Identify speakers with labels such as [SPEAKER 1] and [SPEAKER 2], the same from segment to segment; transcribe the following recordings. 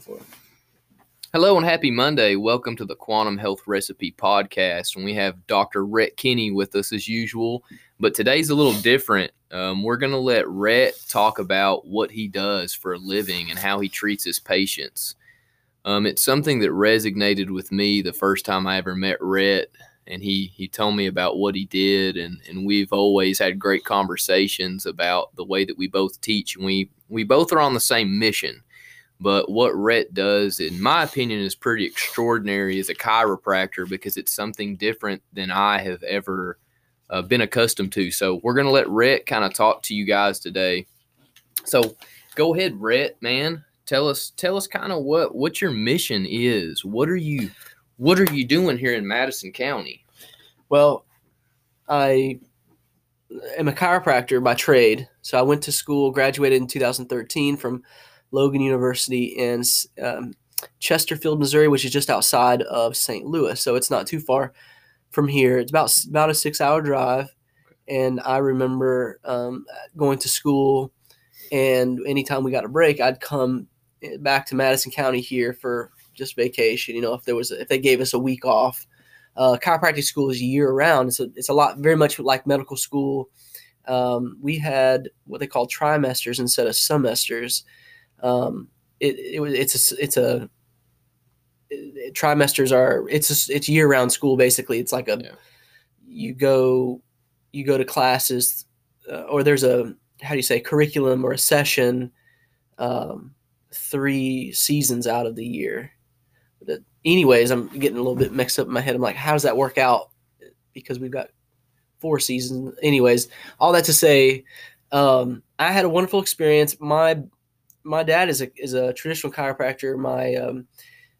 [SPEAKER 1] for it.
[SPEAKER 2] Hello and happy Monday. Welcome to the Quantum Health Recipe Podcast. And we have Dr. Rhett Kinney with us as usual. But today's a little different. Um, we're going to let Rhett talk about what he does for a living and how he treats his patients. Um, it's something that resonated with me the first time I ever met Rhett. And he, he told me about what he did. And, and we've always had great conversations about the way that we both teach. And we, we both are on the same mission but what Rhett does, in my opinion, is pretty extraordinary as a chiropractor because it's something different than I have ever uh, been accustomed to. So we're going to let Rhett kind of talk to you guys today. So go ahead, Rhett, man. Tell us, tell us kind of what what your mission is. What are you, what are you doing here in Madison County?
[SPEAKER 1] Well, I am a chiropractor by trade. So I went to school, graduated in 2013 from Logan University in um, Chesterfield, Missouri, which is just outside of St. Louis. So it's not too far from here. It's about about a six hour drive. And I remember um, going to school, and anytime we got a break, I'd come eh, back to Madison County here for just vacation. You know, if there was if they gave us a week off. Uh, chiropractic school is year round. It's a, it's a lot very much like medical school. Um, we had what they call trimesters instead of semesters um, it, it it's a, it's a it, trimesters are it's a, it's year round school basically. It's like a yeah. you go you go to classes uh, or there's a how do you say curriculum or a session um, three seasons out of the year. But anyways, I'm getting a little bit mixed up in my head. I'm like, how does that work out? Because we've got four seasons. Anyways, all that to say, um, I had a wonderful experience. My my dad is a is a traditional chiropractor. My um,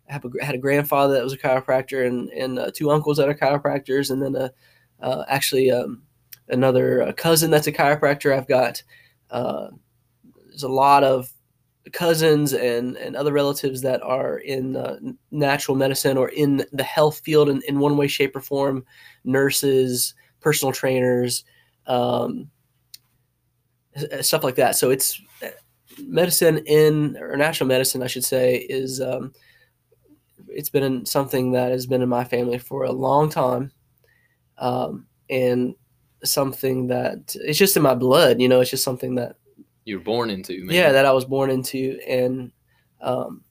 [SPEAKER 1] I have a, had a grandfather that was a chiropractor, and and uh, two uncles that are chiropractors, and then a, uh, actually um, another uh, cousin that's a chiropractor. I've got uh, there's a lot of cousins and and other relatives that are in uh, natural medicine or in the health field in, in one way, shape, or form. Nurses, personal trainers. Um, stuff like that. So it's medicine in or natural medicine, I should say, is um, it's been something that has been in my family for a long time, um, and something that it's just in my blood. You know, it's just something that
[SPEAKER 2] you're born into.
[SPEAKER 1] Man. Yeah, that I was born into, and um,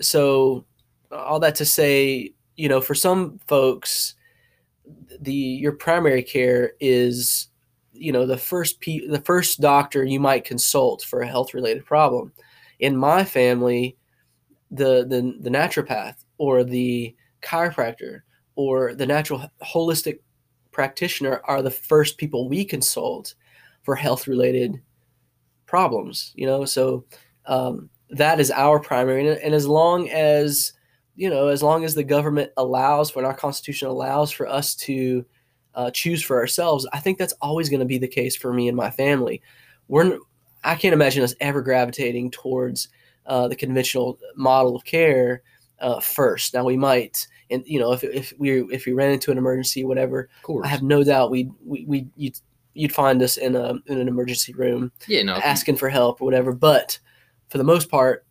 [SPEAKER 1] so all that to say, you know, for some folks, the your primary care is you know the first pe- the first doctor you might consult for a health related problem. In my family, the the the naturopath or the chiropractor or the natural holistic practitioner are the first people we consult for health related problems you know so um, that is our primary and, and, as long as you know as long as the government allows when our constitution allows for us to uh, choose for ourselves, I think that's always going to be the case for me and my family. We're I can't imagine us ever gravitating towards uh, the conventional model of care uh, first. Now we might, and you know, if, if we if we ran into an emergency, whatever, I have no doubt we we we you'd, you'd find us in a in an emergency room,
[SPEAKER 2] yeah, no,
[SPEAKER 1] asking for help or whatever. But for the most part,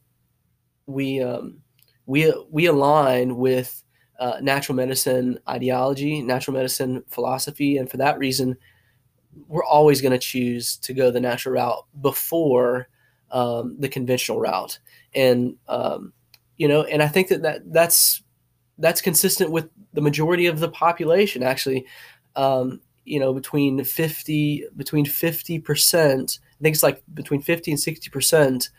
[SPEAKER 1] we um, we we align with uh, natural medicine ideology, natural medicine philosophy, and for that reason, we're always going to choose to go the natural route before um, the conventional route. And um, you know, and I think that, that that's that's consistent with the majority of the population. Actually, um, you know, between fifty between fifty percent, I think it's like between fifty and sixty percent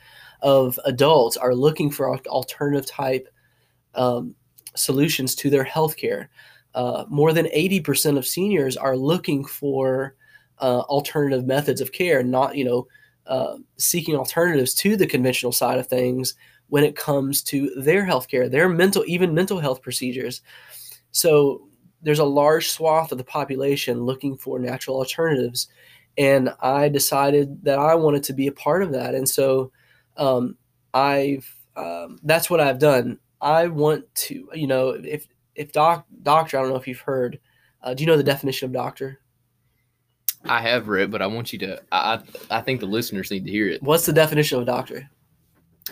[SPEAKER 1] of adults are looking for alternative type um, solutions to their healthcare. Uh, more than 80% of seniors are looking for uh, alternative methods of care, not, you know, uh, seeking alternatives to the conventional side of things when it comes to their healthcare, their mental, even mental health procedures. So there's a large swath of the population looking for natural alternatives. And I decided that I wanted to be a part of that. And so um, I've, um, that's what I've done. I want to, you know, if if doc doctor, I don't know if you've heard. Uh, do you know the definition of doctor?
[SPEAKER 2] I have read, but I want you to. I I think the listeners need to hear it.
[SPEAKER 1] What's the definition of a doctor?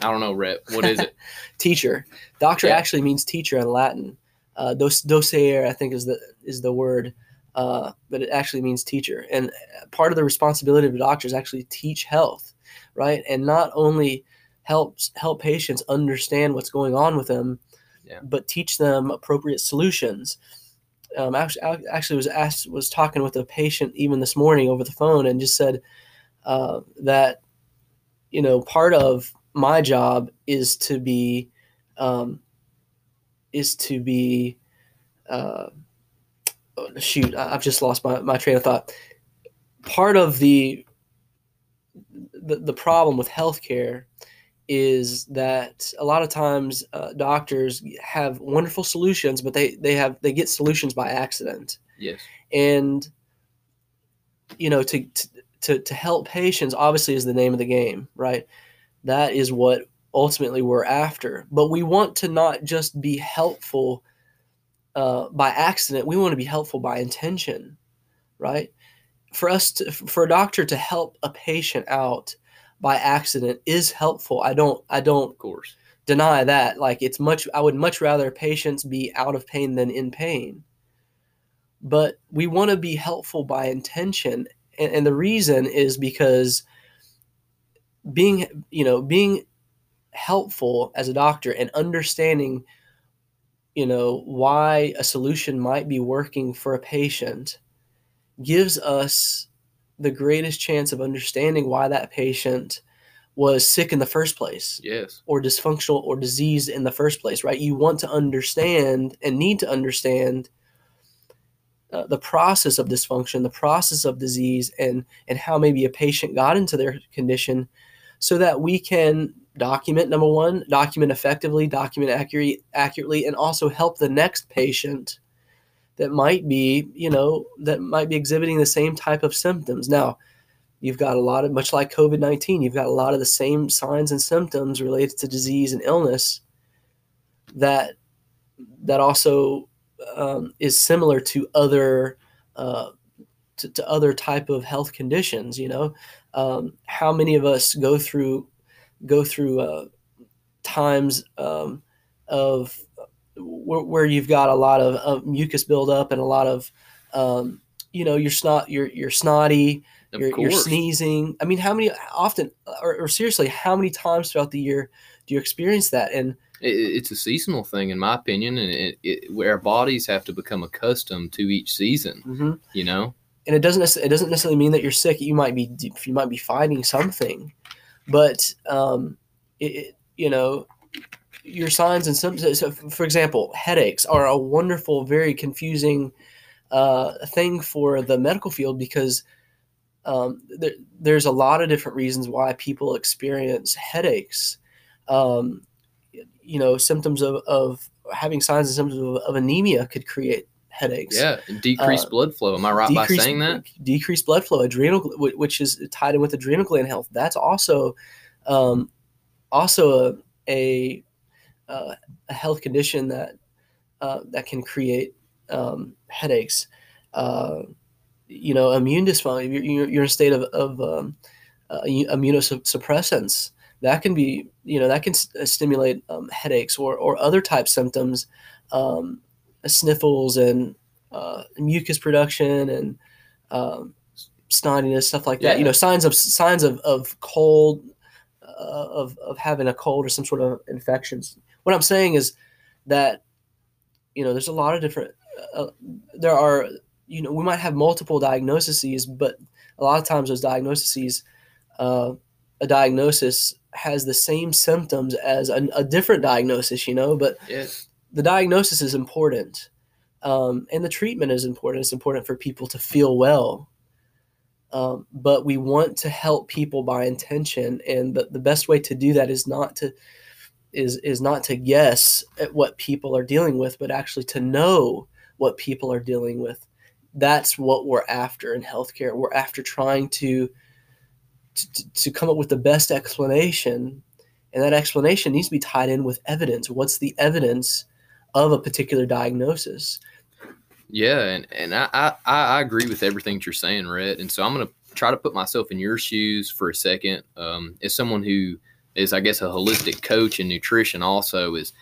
[SPEAKER 2] I don't know, Rhett. What is it?
[SPEAKER 1] teacher. Doctor
[SPEAKER 2] Yeah.
[SPEAKER 1] actually means teacher in Latin. Uh, dos, docere, I think, is the is the word, uh, but it actually means teacher. And part of the responsibility of a doctor is actually teach health, right? And not only helps help patients understand what's going on with them,
[SPEAKER 2] Yeah.
[SPEAKER 1] but teach them appropriate solutions. Um, actually, I actually was asked was talking with a patient even this morning over the phone and just said uh, that you know part of my job is to be um, is to be uh, shoot I- i've just lost my, my train of thought part of the, the the problem with healthcare is that a lot of times uh, doctors have wonderful solutions but they they have they get solutions by accident.
[SPEAKER 2] Yes.
[SPEAKER 1] and you know to, to to help patients obviously is the name of the game right? That is what ultimately we're after. But we want to not just be helpful uh, by accident. We want to be helpful by intention right? For us to for a doctor to help a patient out by accident is helpful i don't i don't
[SPEAKER 2] Of course.
[SPEAKER 1] deny that. Like it's much I would much rather patients be out of pain than in pain. But we want to be helpful by intention. And, and the reason is because being you know, being helpful as a doctor and understanding you know why a solution might be working for a patient gives us the greatest chance of understanding why that patient was sick in the first place
[SPEAKER 2] Yes.
[SPEAKER 1] or dysfunctional or diseased in the first place, right? You want to understand and need to understand uh, the process of dysfunction, the process of disease, and and how maybe a patient got into their condition, so that we can document number one, document effectively, document accurately, accurately, and also help the next patient that might be, you know, that might be exhibiting the same type of symptoms. Now, you've got a lot of much like covid-19 you've got a lot of the same signs and symptoms related to disease and illness that that also um, is similar to other uh, to, to other type of health conditions you know um, how many of us go through go through uh, times um, of where, where you've got a lot of, of mucus buildup and a lot of um, you know you're snot you're, you're snotty you're, you're sneezing. I mean, how many often, or, or seriously, how many times throughout the year do you experience that? And
[SPEAKER 2] It, it's a seasonal thing, in my opinion, and it, it, where our bodies have to become accustomed to each season. You know.
[SPEAKER 1] and it doesn't it doesn't necessarily mean that you're sick. You might be you might be fighting something, but um, it- you know your signs and symptoms. So, for example, headaches are a wonderful, very confusing uh, thing for the medical field because um, there, there's a lot of different reasons why people experience headaches. Um, you know, symptoms of, of having signs and symptoms of, of anemia could create headaches.
[SPEAKER 2] Yeah. Decreased
[SPEAKER 1] Uh,
[SPEAKER 2] blood flow. Am I right by saying that?
[SPEAKER 1] Decreased blood flow, adrenal, which is tied in with adrenal gland health. That's also, um, also a a, uh, a health condition that uh, that can create um, headaches. Uh, you know, immune dysfunction. You're, you're, you're in a state of, of um, uh, immunosuppressants. That can be, you know, that can s- uh, stimulate um, headaches or, or other type symptoms, um, sniffles and uh, mucus production and um, snottiness, stuff like that. You know, signs of signs of, of cold, uh, of of having a cold or some sort of infections. What I'm saying is that you know, there's a lot of different. Uh, there are, you know, we might have multiple diagnoses, but a lot of times those diagnoses, uh, a diagnosis has the same symptoms as a, a different diagnosis. You know, but
[SPEAKER 2] Yes.
[SPEAKER 1] the diagnosis is important um, and the treatment is important it's important for people to feel well um, but we want to help people by intention and the, the best way to do that is not to is is not to guess at what people are dealing with but actually to know what people are dealing with that's what we're after in healthcare we're after trying to to, to come up with the best explanation and that explanation needs to be tied in with evidence what's the evidence of a particular diagnosis.
[SPEAKER 2] Yeah, and, and I, I, I agree with everything that you're saying, Rhett. And so I'm going to try to put myself in your shoes for a second. Um, as someone who is I guess a holistic coach in nutrition also is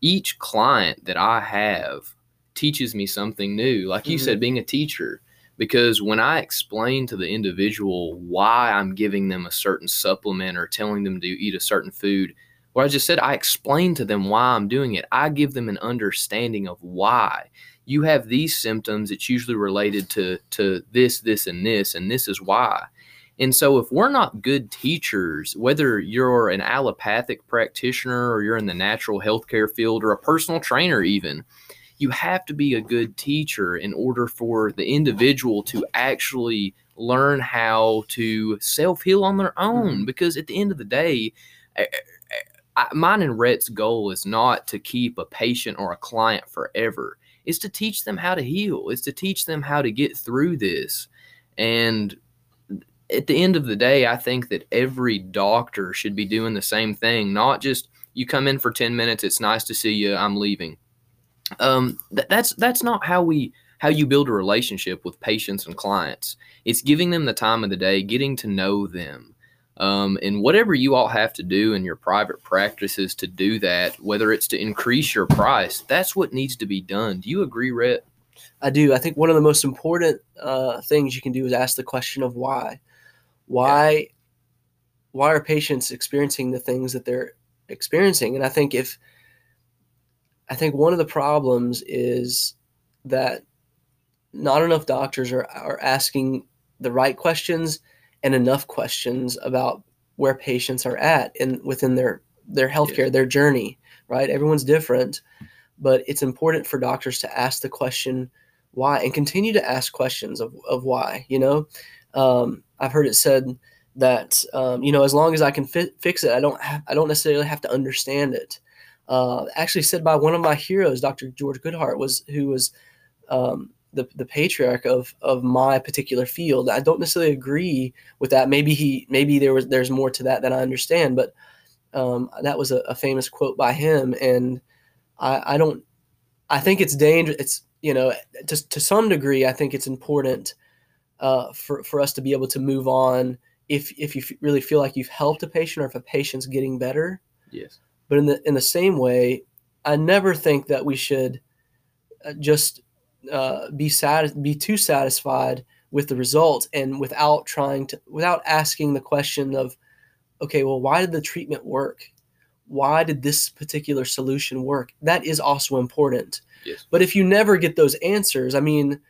[SPEAKER 2] each client that I have teaches me something new. Like you
[SPEAKER 1] Mhm.
[SPEAKER 2] said, being a teacher, because when I explain to the individual why I'm giving them a certain supplement or telling them to eat a certain food, what I just said, I explain to them why I'm doing it. I give them an understanding of why. You have these symptoms, it's usually related to to this, this, and this, and this is why. And so, if we're not good teachers, whether you're an allopathic practitioner or you're in the natural healthcare field or a personal trainer, even, you have to be a good teacher in order for the individual to actually learn how to self heal on their own. Mm-hmm. Because at the end of the day, I, I, mine and Rhett's goal is not to keep a patient or a client forever. It's to teach them how to heal. It's to teach them how to get through this. And at the end of the day, I think that every doctor should be doing the same thing, not just you come in for 10 minutes, it's nice to see you, I'm leaving. Um, th- that's that's not how we how you build a relationship with patients and clients. It's giving them the time of the day, getting to know them. Um, and whatever you all have to do in your private practices to do that, whether it's to increase your price, that's what needs to be done. Do you agree, Rhett?
[SPEAKER 1] I do. I think one of the most important uh, things you can do is ask the question of why. Why? Why are patients experiencing the things that they're experiencing? And I think if I think one of the problems is that not enough doctors are, are asking the right questions and enough questions about where patients are at in within their their healthcare,
[SPEAKER 2] Yes.
[SPEAKER 1] their journey, right? Everyone's different, but it's important for doctors to ask the question why and continue to ask questions of, of why, you know? Um, I've heard it said that, um, you know, as long as I can fi- fix it, I don't, ha- I don't necessarily have to understand it. Uh, actually said by one of my heroes, Dr. George Goodheart was, who was, um, the, the patriarch of, of my particular field. I don't necessarily agree with that. Maybe he, maybe there was, there's more to that than I understand, but, um, that was a, a famous quote by him. And I, I don't, I think it's dangerous. It's, you know, to, to some degree, I think it's important uh, for, for us to be able to move on if, if you f- really feel like you've helped a patient or if a patient's getting better.
[SPEAKER 2] Yes.
[SPEAKER 1] But in the, in the same way, I never think that we should uh, just uh, be sat- be too satisfied with the results and without trying to, without asking the question of, okay, well, why did the treatment work? Why did this particular solution work? That is also important.
[SPEAKER 2] Yes.
[SPEAKER 1] But if you never get those answers, I mean,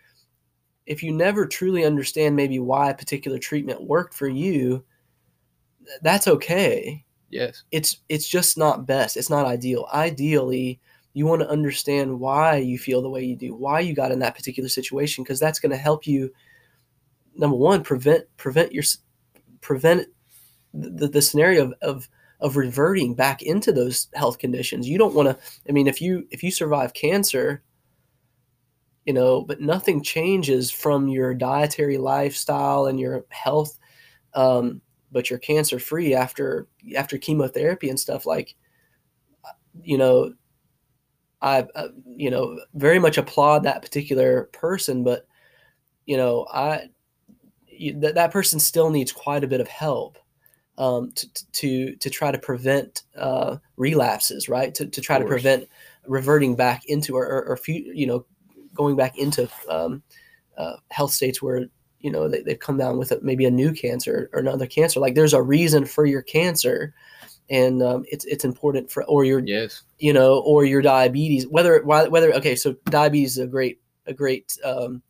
[SPEAKER 1] if you never truly understand maybe why a particular treatment worked for you, that's okay.
[SPEAKER 2] Yes.
[SPEAKER 1] It's it's just not best. It's not ideal. Ideally, you want to understand why you feel the way you do, why you got in that particular situation, because that's going to help you. Number one, prevent prevent your prevent the, the scenario of, of of reverting back into those health conditions. You don't want to. I mean, if you if you survive cancer, you know, but nothing changes from your dietary lifestyle and your health, um, but you're cancer free after after chemotherapy and stuff. Like, you know, I uh, you know very much applaud that particular person, but you know, I you, that that person still needs quite a bit of help um, to, to to try to prevent uh, relapses, right? To, to try to prevent reverting back into or, or, or you know going back into um, uh, health states where you know they, they've come down with a, maybe a new cancer or another cancer. Like there's a reason for your cancer, and um, it's it's important for or your
[SPEAKER 2] Yes.
[SPEAKER 1] you know or your diabetes whether whether okay so diabetes is a great a great um,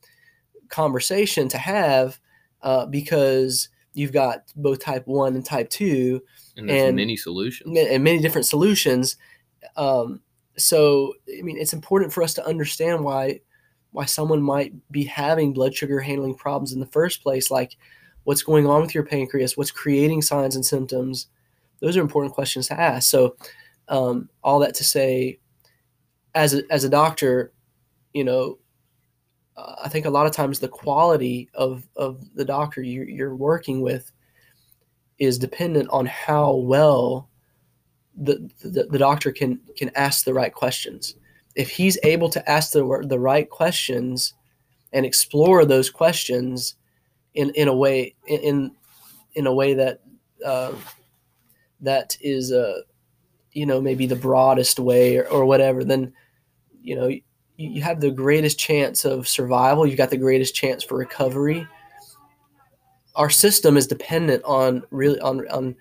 [SPEAKER 1] conversation to have uh, because you've got both type 1 and type 2
[SPEAKER 2] And there's
[SPEAKER 1] And-
[SPEAKER 2] many solutions.
[SPEAKER 1] and many different solutions um, so i mean it's important for us to understand why why someone might be having blood sugar handling problems in the first place like what's going on with your pancreas what's creating signs and symptoms. Those are important questions to ask. So um, all that to say as a, as a doctor you know uh, i think a lot of times the quality of, of the doctor you're, you're working with is dependent on how well the, the, the doctor can can ask the right questions if he's able to ask the, the right questions and explore those questions in, in a way in in a way that uh, that is uh you know maybe the broadest way or, or whatever then you know you, you have the greatest chance of survival. You've got the greatest chance for recovery. Our system is dependent on really on on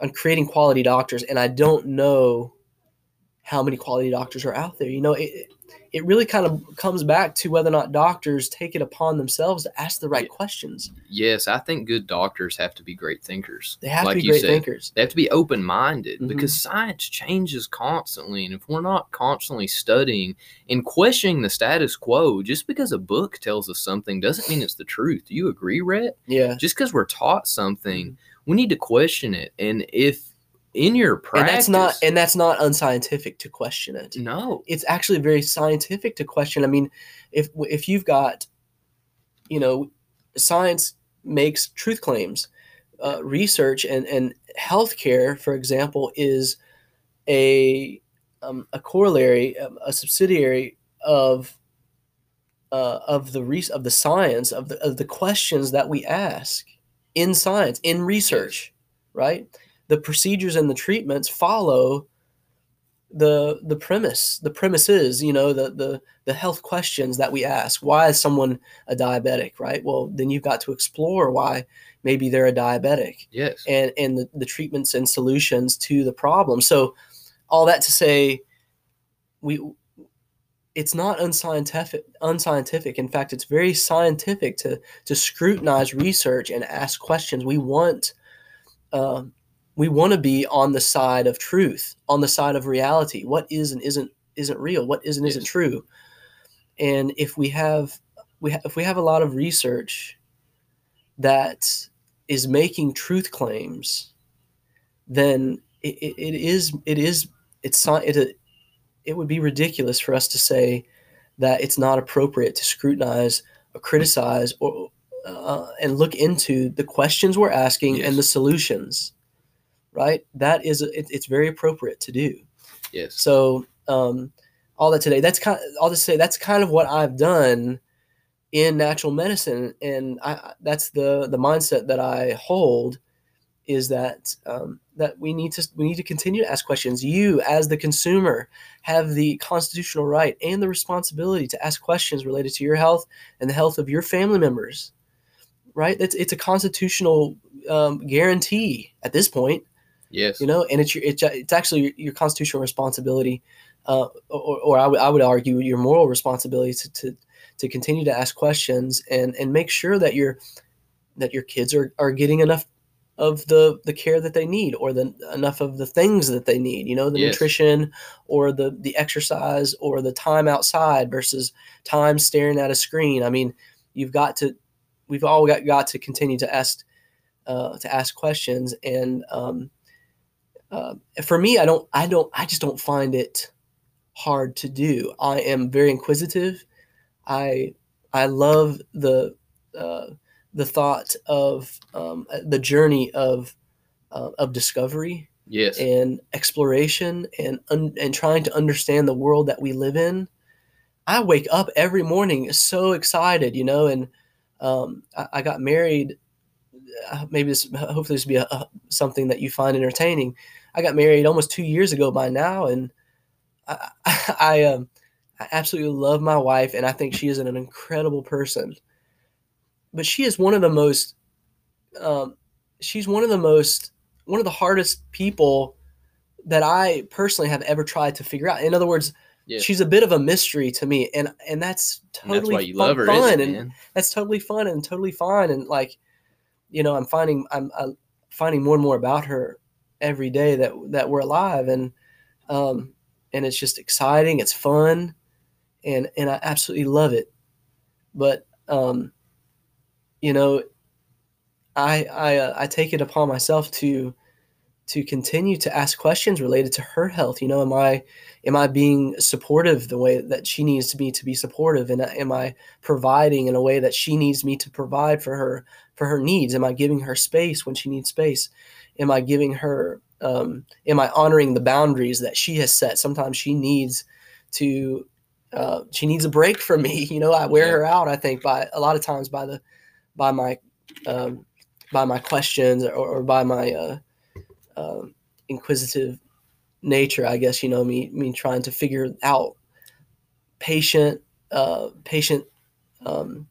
[SPEAKER 1] on creating quality doctors and i don't know how many quality doctors are out there you know it, it really kind of comes back to whether or not doctors take it upon themselves to ask the right questions
[SPEAKER 2] Yes, I think good doctors have to be great thinkers.
[SPEAKER 1] they have
[SPEAKER 2] Like
[SPEAKER 1] to be
[SPEAKER 2] you
[SPEAKER 1] great
[SPEAKER 2] said.
[SPEAKER 1] thinkers
[SPEAKER 2] They have to be open minded
[SPEAKER 1] Mhm.
[SPEAKER 2] because science changes constantly. And if we're not constantly studying and questioning the status quo, just because a book tells us something doesn't mean it's the truth. Do you agree, Rhett?
[SPEAKER 1] yeah
[SPEAKER 2] Just because we're taught something, we need to question it. And if in your practice,
[SPEAKER 1] and that's not and that's not unscientific to question it
[SPEAKER 2] no,
[SPEAKER 1] it's actually very scientific to question. I mean, if if you've got, you know, science makes truth claims, uh, research and and healthcare, for example, is a um, a corollary, um, a subsidiary of uh, of the res- of the science of the of the questions that we ask in science in research, right? The procedures and the treatments follow the the premise the premise is you know the the the health questions that we ask. Why is someone a diabetic right? Well then you've got to explore why maybe they're a diabetic
[SPEAKER 2] yes,
[SPEAKER 1] and and the, the treatments and solutions to the problem. So all that to say we it's not unscientific unscientific. In fact it's very scientific to to scrutinize research and ask questions. We want um, we want to be on the side of truth on the side of reality. What is and isn't isn't real? What is and isn't true? And if we have we ha- if we have a lot of research that is making truth claims then it, it, it is it is it's it, it would be ridiculous for us to say that it's not appropriate to scrutinize or criticize or uh, and look into the questions we're asking
[SPEAKER 2] Yes.
[SPEAKER 1] and the solutions right? That is it, it's very appropriate to do.
[SPEAKER 2] Yes,
[SPEAKER 1] so um, all that today that's kind all to say that's kind of what i've done in natural medicine. And I, that's the the mindset that i hold is that um, that we need to we need to continue to ask questions. You as the consumer have the constitutional right and the responsibility to ask questions related to your health and the health of your family members right? It's, it's a constitutional um, guarantee at this point
[SPEAKER 2] yes,
[SPEAKER 1] you know and it's your it's, it's actually your, your constitutional responsibility uh, or, or I would I would argue your moral responsibility to, to to continue to ask questions and and make sure that your that your kids are, are getting enough of the the care that they need or the enough of the things that they need you know the
[SPEAKER 2] Yes.
[SPEAKER 1] nutrition or the the exercise or the time outside versus time staring at a screen i mean you've got to we've all got, got to continue to ask uh, to ask questions and um, uh, for me i don't i don't i just don't find it hard to do i am very inquisitive i i love the uh, the thought of um, the journey of uh, of discovery
[SPEAKER 2] yes,
[SPEAKER 1] and exploration and un- and trying to understand the world that we live in. I wake up every morning so excited, you know, and um, I, I got married. uh, Maybe this, hopefully, this will be a, a, something that you find entertaining. I got married almost two years ago by now, and I, I, I, um, I absolutely love my wife, and I think she is an incredible person. But she is one of the most, um, she's one of the most one of the hardest people that I personally have ever tried to figure out. In other words,
[SPEAKER 2] yes.
[SPEAKER 1] she's a bit of a mystery to me, and and that's
[SPEAKER 2] And
[SPEAKER 1] totally
[SPEAKER 2] that's why you
[SPEAKER 1] fun,
[SPEAKER 2] her,
[SPEAKER 1] fun and
[SPEAKER 2] man?
[SPEAKER 1] that's totally fun and totally fine. And like, you know, I'm finding I'm, i finding more and more about her every day that that we're alive, and um, and it's just exciting. It's fun, and and I absolutely love it. But um, you know, I I uh, I take it upon myself to to continue to ask questions related to her health. You know, am I am I being supportive the way that she needs be to be supportive, and am I providing in a way that she needs me to provide for her for her needs? Am I giving her space when she needs space? Am I giving her? Um, am I honoring the boundaries that she has set? Sometimes she needs to. Uh, she needs a break from me. You know, I wear
[SPEAKER 2] Yeah.
[SPEAKER 1] her out. I think by a lot of times by the by my um, by my questions or, or by my uh, um, inquisitive nature, I guess you know me me trying to figure out patient uh, patient um,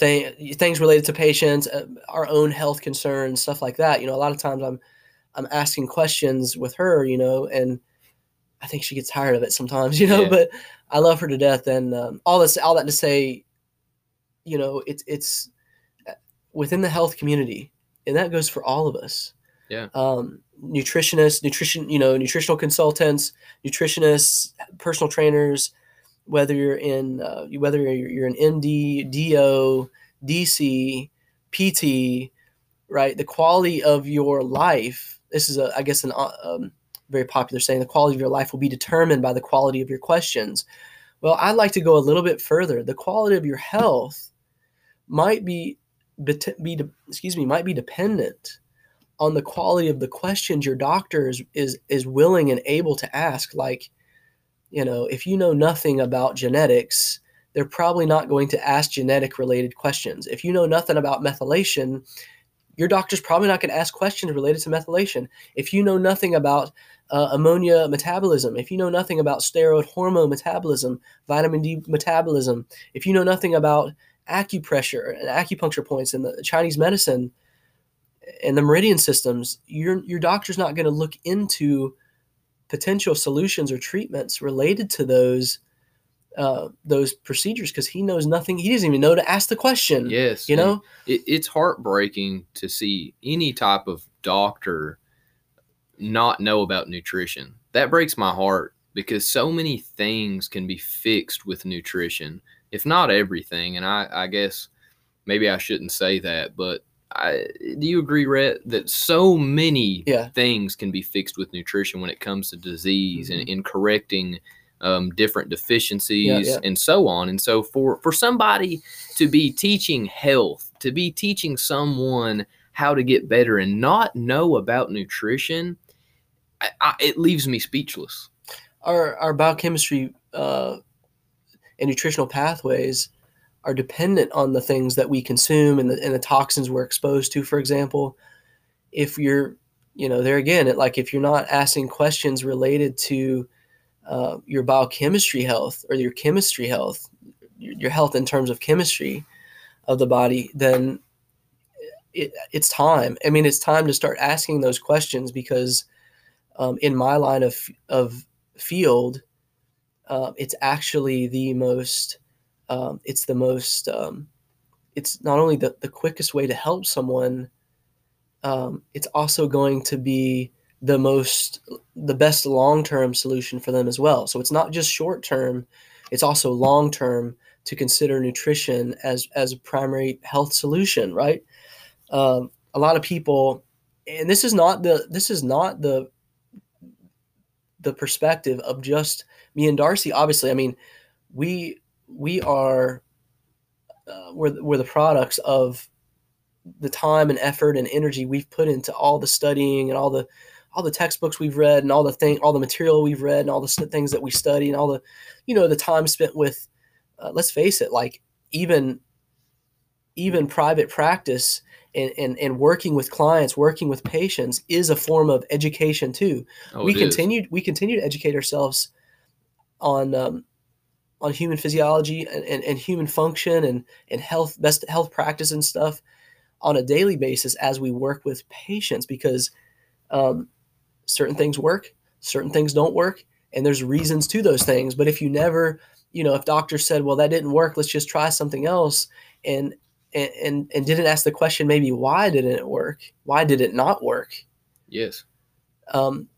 [SPEAKER 1] thing, things related to patients, uh, our own health concerns, stuff like that. You know, a lot of times I'm I'm asking questions with her, you know, and I think she gets tired of it sometimes, you know.
[SPEAKER 2] Yeah.
[SPEAKER 1] But I love her to death, and um, all this, all that to say, you know, it's it's uh, within the health community, and that goes for all of us.
[SPEAKER 2] Yeah.
[SPEAKER 1] Um, nutritionists, nutrition, you know, nutritional consultants, nutritionists, personal trainers, whether you're in uh, whether you're, you're an MD, DO, DC, PT, right? The quality of your life. This is a, I guess, an uh, um, very popular saying. The quality of your life will be determined by the quality of your questions. Well, I'd like to go a little bit further. The quality of your health might be, be excuse me, might be dependent on the quality of the questions your doctor is, is is willing and able to ask. Like, you know, if you know nothing about genetics, they're probably not going to ask genetic related questions. If you know nothing about methylation, your doctor's probably not going to ask questions related to methylation. If you know nothing about uh, ammonia metabolism, if you know nothing about steroid hormone metabolism, vitamin D metabolism, if you know nothing about acupressure and acupuncture points and the Chinese medicine and the meridian systems, your your doctor's not going to look into potential solutions or treatments related to those uh, those procedures because he knows nothing. He doesn't even know to ask the question.
[SPEAKER 2] Yes.
[SPEAKER 1] You know,
[SPEAKER 2] it, it's heartbreaking to see any type of doctor not know about nutrition. That breaks my heart because so many things can be fixed with nutrition, if not everything. And I, I guess maybe I shouldn't say that, but I, do you agree, Rhett, that so many
[SPEAKER 1] Yeah.
[SPEAKER 2] things can be fixed with nutrition when it comes to disease and
[SPEAKER 1] Mhm.
[SPEAKER 2] in correcting um, different deficiencies
[SPEAKER 1] yeah.
[SPEAKER 2] and so on. And so for for somebody to be teaching health, to be teaching someone how to get better and not know about nutrition, I, I, it leaves me speechless.
[SPEAKER 1] our our biochemistry uh, and nutritional pathways are dependent on the things that we consume and the, and the toxins we're exposed to. For example, if you're, you know, there again, it, like if you're not asking questions related to uh, your biochemistry health or your chemistry health, your, your health in terms of chemistry of the body, then it, it's time. I mean, it's time to start asking those questions because um, in my line of of field, uh, it's actually the most. Um, it's the most. Um, it's not only the, the quickest way to help someone. Um, it's also going to be the most the best long term solution for them as well. So it's not just short term; it's also long term to consider nutrition as as a primary health solution. Right? Um, a lot of people, and this is not the this is not the the perspective of just me and Darcy. Obviously, I mean, we we are uh, we're we're the products of the time and effort and energy we've put into all the studying and all the all the textbooks we've read and all the thing all the material we've read and all the s- things that we study and all the you know the time spent with uh, let's face it like even even private practice and, and and working with clients working with patients is a form of education too
[SPEAKER 2] Oh,
[SPEAKER 1] we
[SPEAKER 2] it is.
[SPEAKER 1] continue we continue to educate ourselves on um, on human physiology and, and, and human function and and health best health practice and stuff on a daily basis as we work with patients because um, certain things work certain things don't work and there's reasons to those things. But if you never you know if doctors said well that didn't work let's just try something else and and and, and didn't ask the question maybe why didn't it work? Why did it not work?
[SPEAKER 2] Yes.
[SPEAKER 1] um,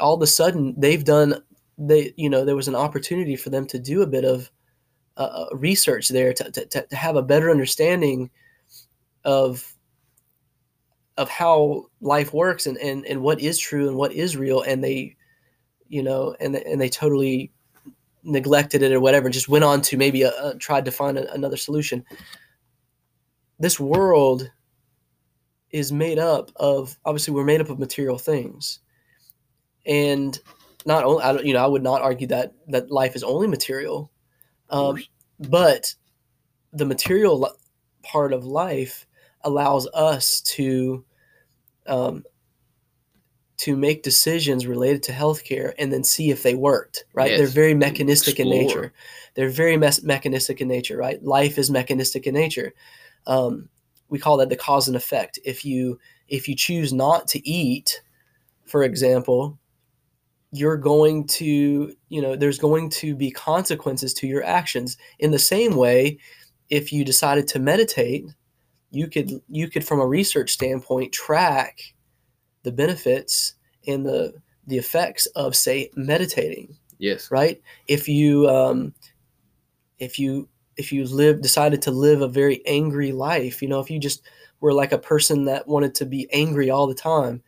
[SPEAKER 1] all of a sudden they've done they you know there was an opportunity for them to do a bit of uh, uh, research there to, to, to have a better understanding of of how life works and, and and what is true and what is real. And they you know and and they totally neglected it or whatever and just went on to maybe uh, tried to find a, another solution. This world is made up of obviously we're made up of material things. And not only I don't, you know I would not argue that that life is only material um, but the material part of life allows us to um, to make decisions related to healthcare and then see if they worked. Right?
[SPEAKER 2] Yes.
[SPEAKER 1] They're very mechanistic in nature. They're very mes- mechanistic in nature. Right? Life is mechanistic in nature. Um, we call that the cause and effect. If you if you choose not to eat, for example, you're going to you know there's going to be consequences to your actions. In the same way, if you decided to meditate, you could you could from a research standpoint track the benefits and the the effects of say meditating
[SPEAKER 2] Yes.
[SPEAKER 1] right if you um, if you if you live decided to live a very angry life you know if you just were like a person that wanted to be angry all the time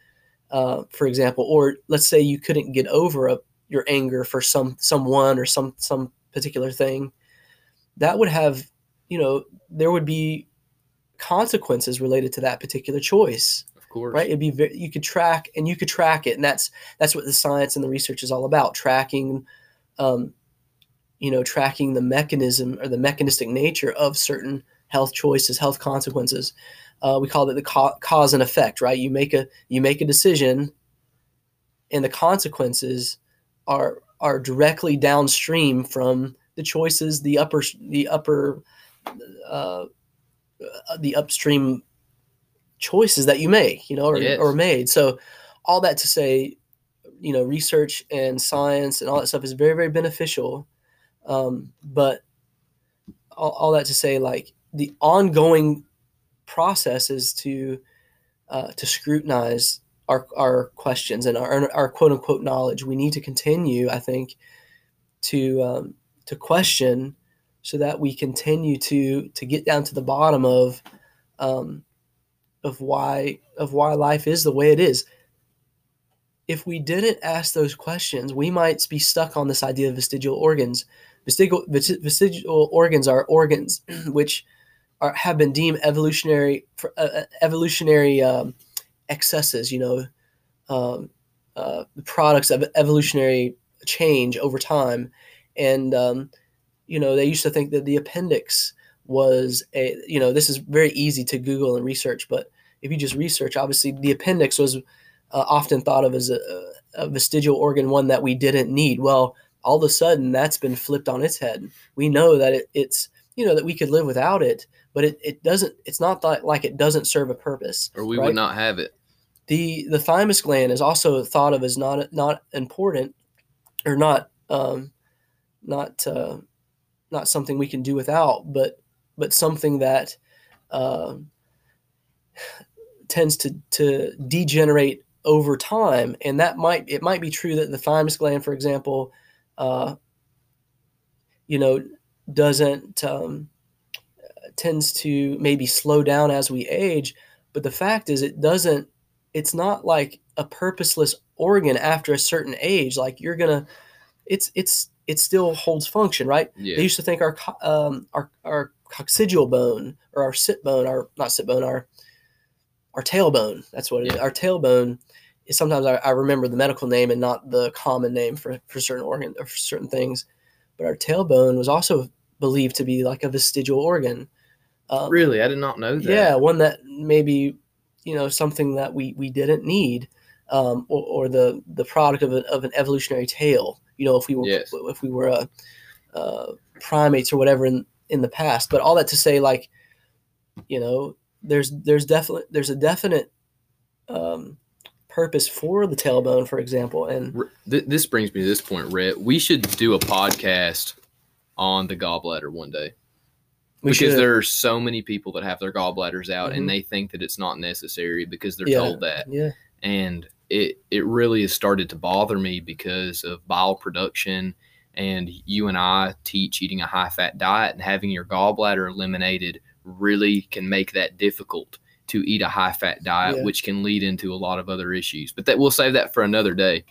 [SPEAKER 1] uh, for example or let's say you couldn't get over a, your anger for some someone or some some particular thing that would have you know there would be consequences related to that particular choice
[SPEAKER 2] Of course.
[SPEAKER 1] right it'd be very, you could track and you could track it and that's that's what the science and the research is all about tracking um, you know tracking the mechanism or the mechanistic nature of certain health choices health consequences uh, we call it the ca- cause and effect right you make a you make a decision and the consequences are are directly downstream from the choices the upper the upper uh, uh, the upstream choices that you make, you know, or,
[SPEAKER 2] Yes.
[SPEAKER 1] or made. So all that to say, you know, research and science and all that stuff is very, very beneficial. Um, but all, all that to say, like the ongoing process is to uh, to scrutinize our, our questions and our, our quote unquote knowledge. We need to continue, I think, to um, to question so that we continue to to get down to the bottom of um, of why of why life is the way it is. If we didn't ask those questions, we might be stuck on this idea of vestigial organs. Vestigial, vestigial organs are organs which are, have been deemed evolutionary uh, uh, evolutionary um, excesses. You know, um, uh, products of evolutionary change over time, and um, you know they used to think that the appendix was a you know this is very easy to google and research but if you just research obviously the appendix was uh, often thought of as a, a vestigial organ one that we didn't need well all of a sudden that's been flipped on its head we know that it, it's you know that we could live without it but it, it doesn't it's not that like it doesn't serve a purpose
[SPEAKER 2] Or we
[SPEAKER 1] right?
[SPEAKER 2] would not have it.
[SPEAKER 1] the the thymus gland is also thought of as not not important or not um, not uh, not something we can do without, but but something that um tends to to degenerate over time, and that might it might be true that the thymus gland, for example, uh, you know, doesn't um, tends to maybe slow down as we age, but the fact is it doesn't. It's not like a purposeless organ after a certain age. Like you're gonna, it's it's it still holds function, right?
[SPEAKER 2] Yeah.
[SPEAKER 1] They used to think our um, our our coccygeal bone or our sit bone, our not sit bone, our our tailbone. That's what it is.
[SPEAKER 2] Yeah.
[SPEAKER 1] Our tailbone is sometimes I, I remember the medical name and not the common name for for certain organ or for certain things. But our tailbone was also believed to be like a vestigial organ. Um,
[SPEAKER 2] Really, I did not know that.
[SPEAKER 1] yeah, one that maybe you know something that we we didn't need, um, or, or the the product of, a, of an evolutionary tail. You know, if we were
[SPEAKER 2] Yes.
[SPEAKER 1] if we were a, uh, primates or whatever in in the past. But all that to say, like, you know, there's there's definitely there's a definite um, purpose for the tailbone, for example, and
[SPEAKER 2] th- this brings me to this point, Rhett. We should do a podcast on the gallbladder one day
[SPEAKER 1] we
[SPEAKER 2] because
[SPEAKER 1] should.
[SPEAKER 2] there are so many people that have their gallbladders out
[SPEAKER 1] Mhm.
[SPEAKER 2] and they think that it's not necessary because they're
[SPEAKER 1] Yeah.
[SPEAKER 2] told that.
[SPEAKER 1] Yeah,
[SPEAKER 2] and it it really has started to bother me because of bile production and you and I teach eating a high fat diet and having your gallbladder eliminated really can make that difficult to eat a high fat diet
[SPEAKER 1] Yeah.
[SPEAKER 2] which can lead into a lot of other issues but that we'll save that for another day